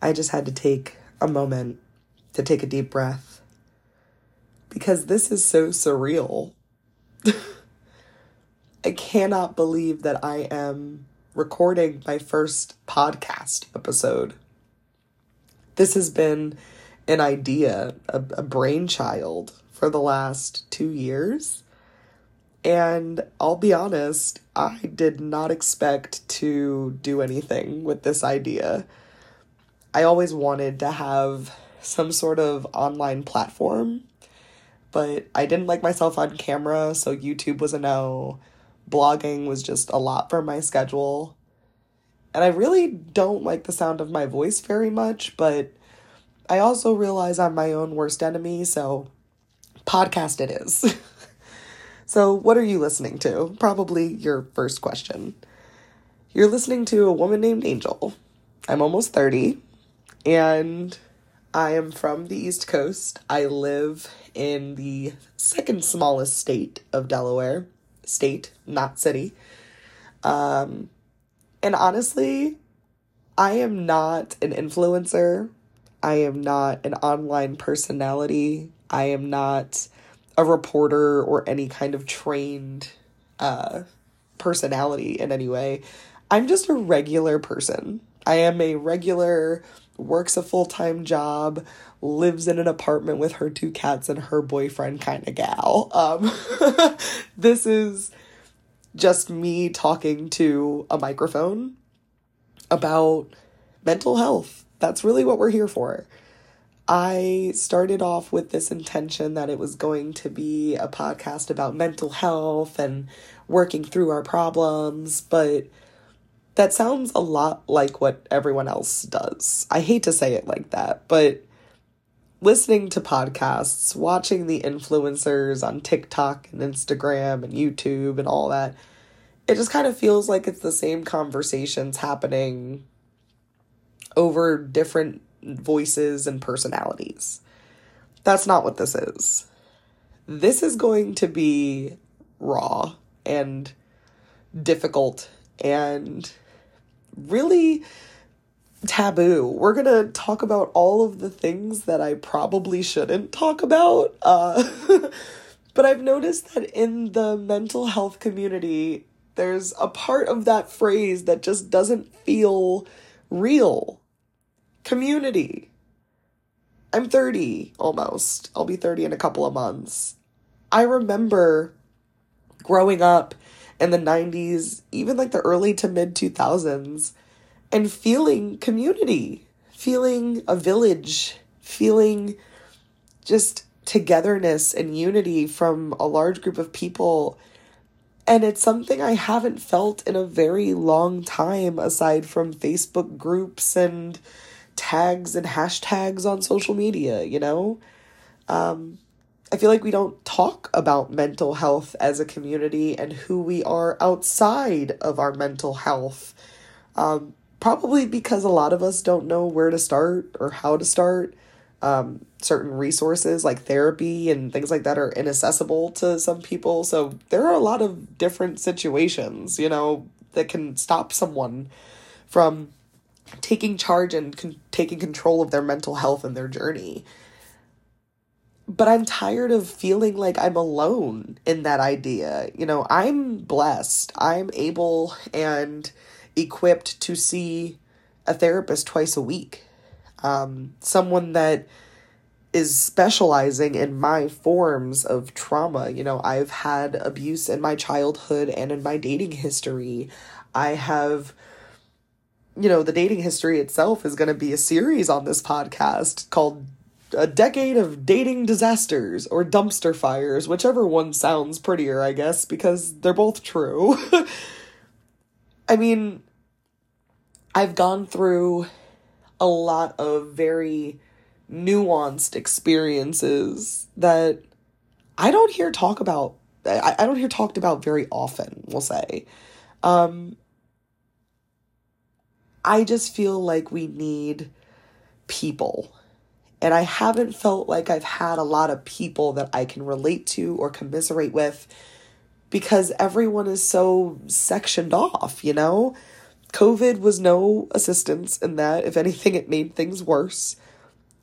I just had to take a moment to take a deep breath because this is so surreal. I cannot believe that I am recording my first podcast episode. This has been an idea, a, a brainchild for the last two years. And I'll be honest, I did not expect to do anything with this idea. I always wanted to have some sort of online platform, but I didn't like myself on camera, so YouTube was a no. Blogging was just a lot for my schedule. And I really don't like the sound of my voice very much, but I also realize I'm my own worst enemy, so podcast it is. so, what are you listening to? Probably your first question. You're listening to a woman named Angel. I'm almost 30, and I am from the East Coast. I live in the second smallest state of Delaware. State, not city. Um, and honestly, I am not an influencer. I am not an online personality. I am not a reporter or any kind of trained uh, personality in any way. I'm just a regular person. I am a regular, works a full time job, lives in an apartment with her two cats and her boyfriend kind of gal. Um, this is just me talking to a microphone about mental health. That's really what we're here for. I started off with this intention that it was going to be a podcast about mental health and working through our problems, but that sounds a lot like what everyone else does. I hate to say it like that, but listening to podcasts, watching the influencers on TikTok and Instagram and YouTube and all that, it just kind of feels like it's the same conversations happening over different voices and personalities. That's not what this is. This is going to be raw and difficult and really taboo. We're going to talk about all of the things that I probably shouldn't talk about. Uh, but I've noticed that in the mental health community, there's a part of that phrase that just doesn't feel real community. I'm 30 almost. I'll be 30 in a couple of months. I remember growing up in the 90s, even like the early to mid 2000s, and feeling community, feeling a village, feeling just togetherness and unity from a large group of people. And it's something I haven't felt in a very long time, aside from Facebook groups and tags and hashtags on social media, you know? Um, I feel like we don't talk about mental health as a community and who we are outside of our mental health. Um, probably because a lot of us don't know where to start or how to start. Um, certain resources like therapy and things like that are inaccessible to some people. So there are a lot of different situations, you know, that can stop someone from taking charge and con- taking control of their mental health and their journey. But I'm tired of feeling like I'm alone in that idea. You know, I'm blessed. I'm able and equipped to see a therapist twice a week. Um, someone that is specializing in my forms of trauma. You know, I've had abuse in my childhood and in my dating history. I have you know, the dating history itself is going to be a series on this podcast called A Decade of Dating Disasters or Dumpster Fires, whichever one sounds prettier, I guess, because they're both true. I mean, I've gone through a lot of very nuanced experiences that I don't hear talk about I, I don't hear talked about very often, we'll say. Um I just feel like we need people. And I haven't felt like I've had a lot of people that I can relate to or commiserate with because everyone is so sectioned off, you know? COVID was no assistance in that. If anything, it made things worse.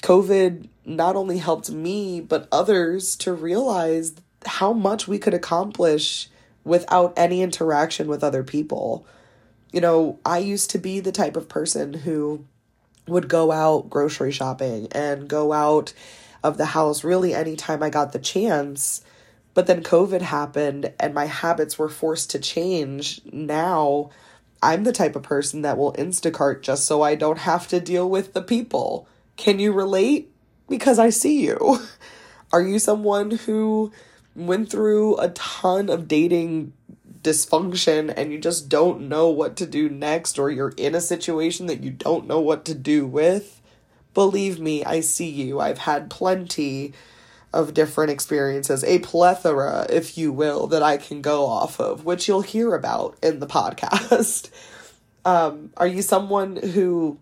COVID not only helped me, but others to realize how much we could accomplish without any interaction with other people. You know, I used to be the type of person who would go out grocery shopping and go out of the house really anytime I got the chance. But then COVID happened and my habits were forced to change. Now I'm the type of person that will Instacart just so I don't have to deal with the people. Can you relate? Because I see you. Are you someone who went through a ton of dating dysfunction and you just don't know what to do next, or you're in a situation that you don't know what to do with, believe me, I see you. I've had plenty of different experiences, a plethora, if you will, that I can go off of, which you'll hear about in the podcast. um, are you someone who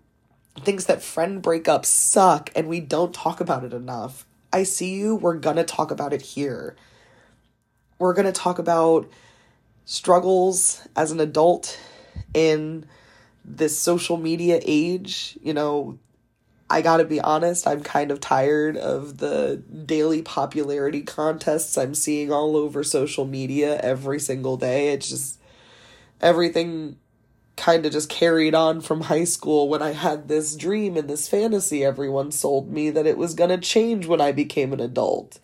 thinks that friend breakups suck and we don't talk about it enough? I see you. We're gonna talk about it here. We're gonna talk about struggles as an adult in this social media age. You know, I gotta be honest, I'm kind of tired of the daily popularity contests I'm seeing all over social media every single day. It's just everything kind of just carried on from high school when I had this dream and this fantasy everyone sold me that it was gonna change when I became an adult.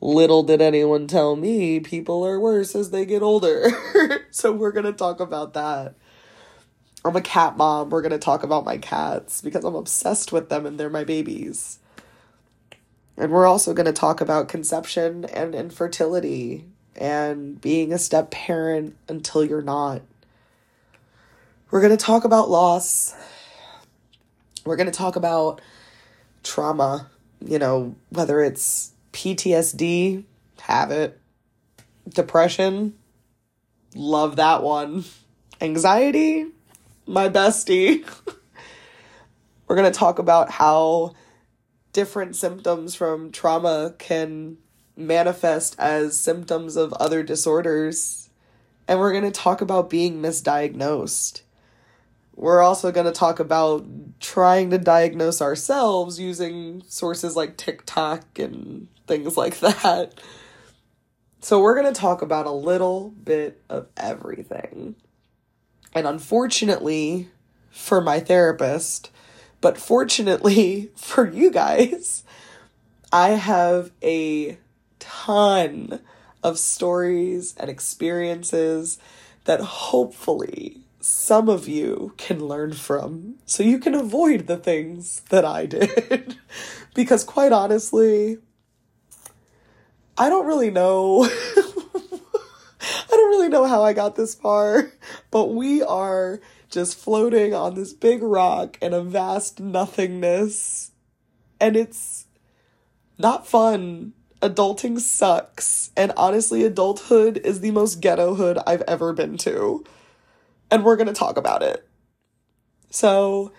Little did anyone tell me people are worse as they get older. so we're going to talk about that. I'm a cat mom. We're going to talk about my cats because I'm obsessed with them and they're my babies. And we're also going to talk about conception and infertility and being a step parent until you're not. We're going to talk about loss. We're going to talk about trauma, you know, whether it's PTSD, have it. Depression, love that one. Anxiety, my bestie. We're going to talk about how different symptoms from trauma can manifest as symptoms of other disorders. And we're going to talk about being misdiagnosed. We're also going to talk about trying to diagnose ourselves using sources like TikTok and things like that. So, we're going to talk about a little bit of everything. And unfortunately for my therapist, but fortunately for you guys, I have a ton of stories and experiences that hopefully some of you can learn from so you can avoid the things that I did. because quite honestly, I don't really know. I don't really know how I got this far, but we are just floating on this big rock in a vast nothingness. And it's not fun. Adulting sucks. And honestly, adulthood is the most ghetto hood I've ever been to. And we're going to talk about it. So,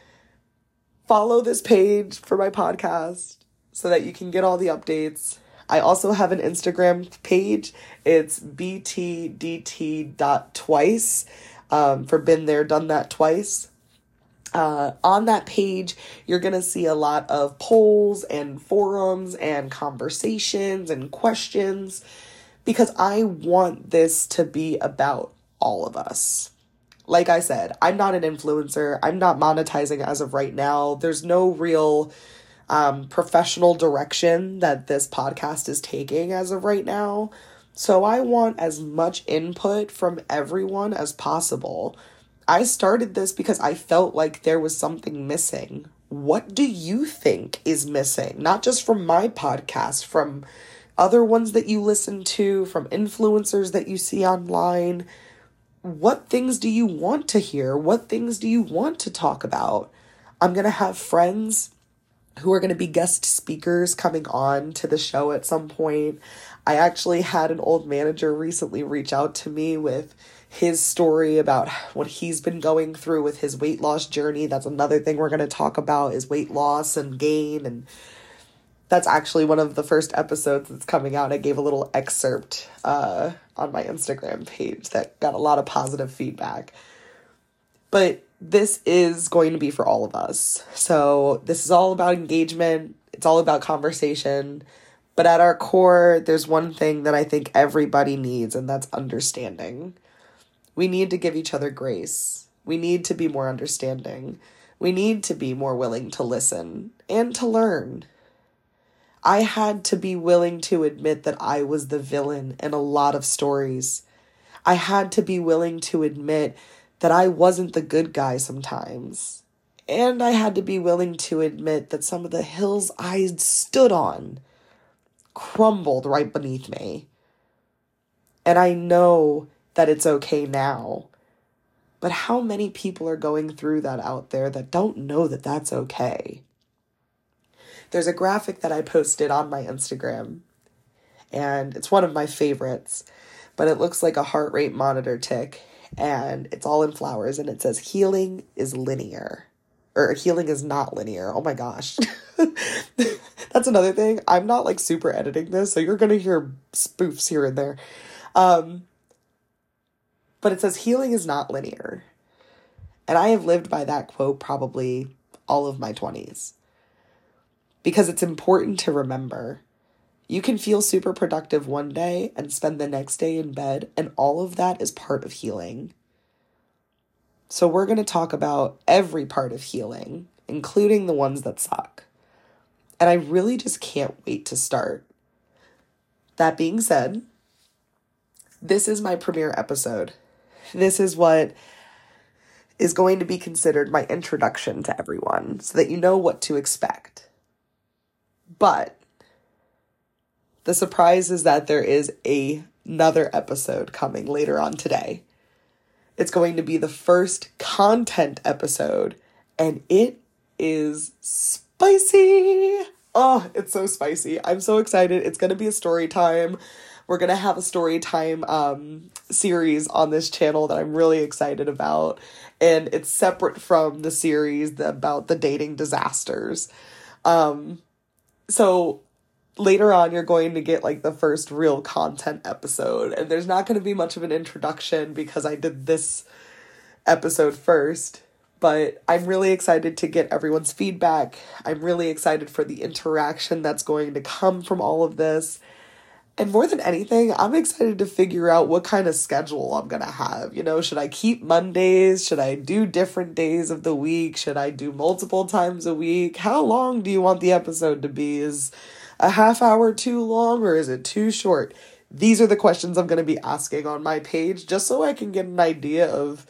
follow this page for my podcast so that you can get all the updates I also have an Instagram page. It's btdt.twice um, for been there, done that twice. Uh, on that page, you're going to see a lot of polls and forums and conversations and questions because I want this to be about all of us. Like I said, I'm not an influencer. I'm not monetizing as of right now. There's no real um, professional direction that this podcast is taking as of right now. So I want as much input from everyone as possible. I started this because I felt like there was something missing. What do you think is missing? Not just from my podcast, from other ones that you listen to, from influencers that you see online. What things do you want to hear? What things do you want to talk about? I'm going to have friends who are going to be guest speakers coming on to the show at some point. I actually had an old manager recently reach out to me with his story about what he's been going through with his weight loss journey. That's another thing we're going to talk about is weight loss and gain and that's actually one of the first episodes that's coming out. I gave a little excerpt uh, on my Instagram page that got a lot of positive feedback. But this is going to be for all of us. So, this is all about engagement, it's all about conversation. But at our core, there's one thing that I think everybody needs, and that's understanding. We need to give each other grace. We need to be more understanding. We need to be more willing to listen and to learn. I had to be willing to admit that I was the villain in a lot of stories. I had to be willing to admit that I wasn't the good guy sometimes. And I had to be willing to admit that some of the hills I stood on crumbled right beneath me. And I know that it's okay now. But how many people are going through that out there that don't know that that's okay? There's a graphic that I posted on my Instagram, and it's one of my favorites, but it looks like a heart rate monitor tick, and it's all in flowers, and it says, Healing is linear. Or healing is not linear. Oh my gosh. That's another thing. I'm not like super editing this, so you're gonna hear spoofs here and there. Um, but it says healing is not linear. And I have lived by that quote probably all of my 20s because it's important to remember. You can feel super productive one day and spend the next day in bed, and all of that is part of healing. So, we're going to talk about every part of healing, including the ones that suck. And I really just can't wait to start. That being said, this is my premiere episode. This is what is going to be considered my introduction to everyone so that you know what to expect. But the surprise is that there is a, another episode coming later on today. It's going to be the first content episode, and it is spicy. Oh, it's so spicy. I'm so excited. It's going to be a story time. We're going to have a story time um, series on this channel that I'm really excited about. And it's separate from the series about the dating disasters. Um, so later on you're going to get like the first real content episode and there's not going to be much of an introduction because I did this episode first but I'm really excited to get everyone's feedback. I'm really excited for the interaction that's going to come from all of this. And more than anything, I'm excited to figure out what kind of schedule I'm going to have. You know, should I keep Mondays? Should I do different days of the week? Should I do multiple times a week? How long do you want the episode to be? Is a half hour too long or is it too short? These are the questions I'm going to be asking on my page just so I can get an idea of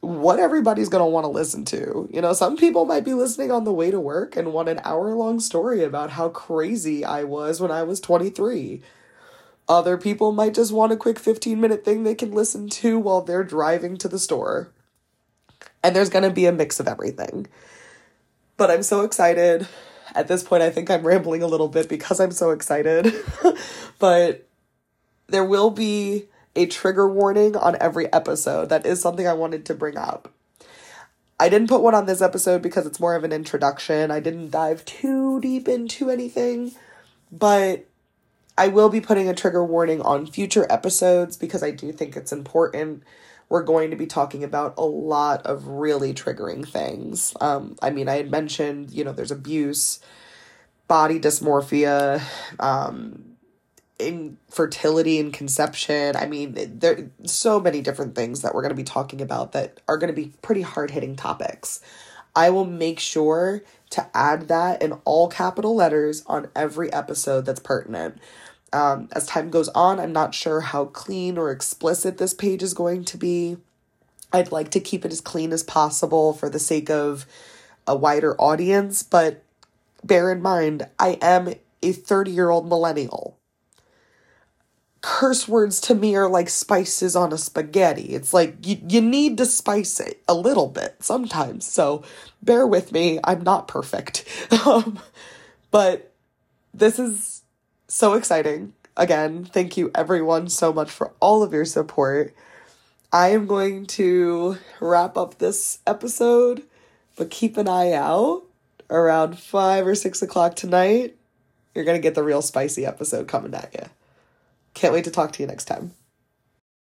what everybody's going to want to listen to. You know, some people might be listening on the way to work and want an hour long story about how crazy I was when I was 23 other people might just want a quick 15 minute thing they can listen to while they're driving to the store. And there's going to be a mix of everything. But I'm so excited. At this point, I think I'm rambling a little bit because I'm so excited. but there will be a trigger warning on every episode. That is something I wanted to bring up. I didn't put one on this episode because it's more of an introduction. I didn't dive too deep into anything, but I will be putting a trigger warning on future episodes because I do think it's important. We're going to be talking about a lot of really triggering things. Um, I mean, I had mentioned, you know, there's abuse, body dysmorphia, um, infertility and conception. I mean, there so many different things that we're going to be talking about that are going to be pretty hard hitting topics. I will make sure to add that in all capital letters on every episode that's pertinent. Um, as time goes on, I'm not sure how clean or explicit this page is going to be. I'd like to keep it as clean as possible for the sake of a wider audience, but bear in mind, I am a 30 year old millennial. Curse words to me are like spices on a spaghetti. It's like you, you need to spice it a little bit sometimes. So bear with me. I'm not perfect. Um, but this is so exciting. Again, thank you everyone so much for all of your support. I am going to wrap up this episode, but keep an eye out around five or six o'clock tonight. You're going to get the real spicy episode coming at you. Can't wait to talk to you next time.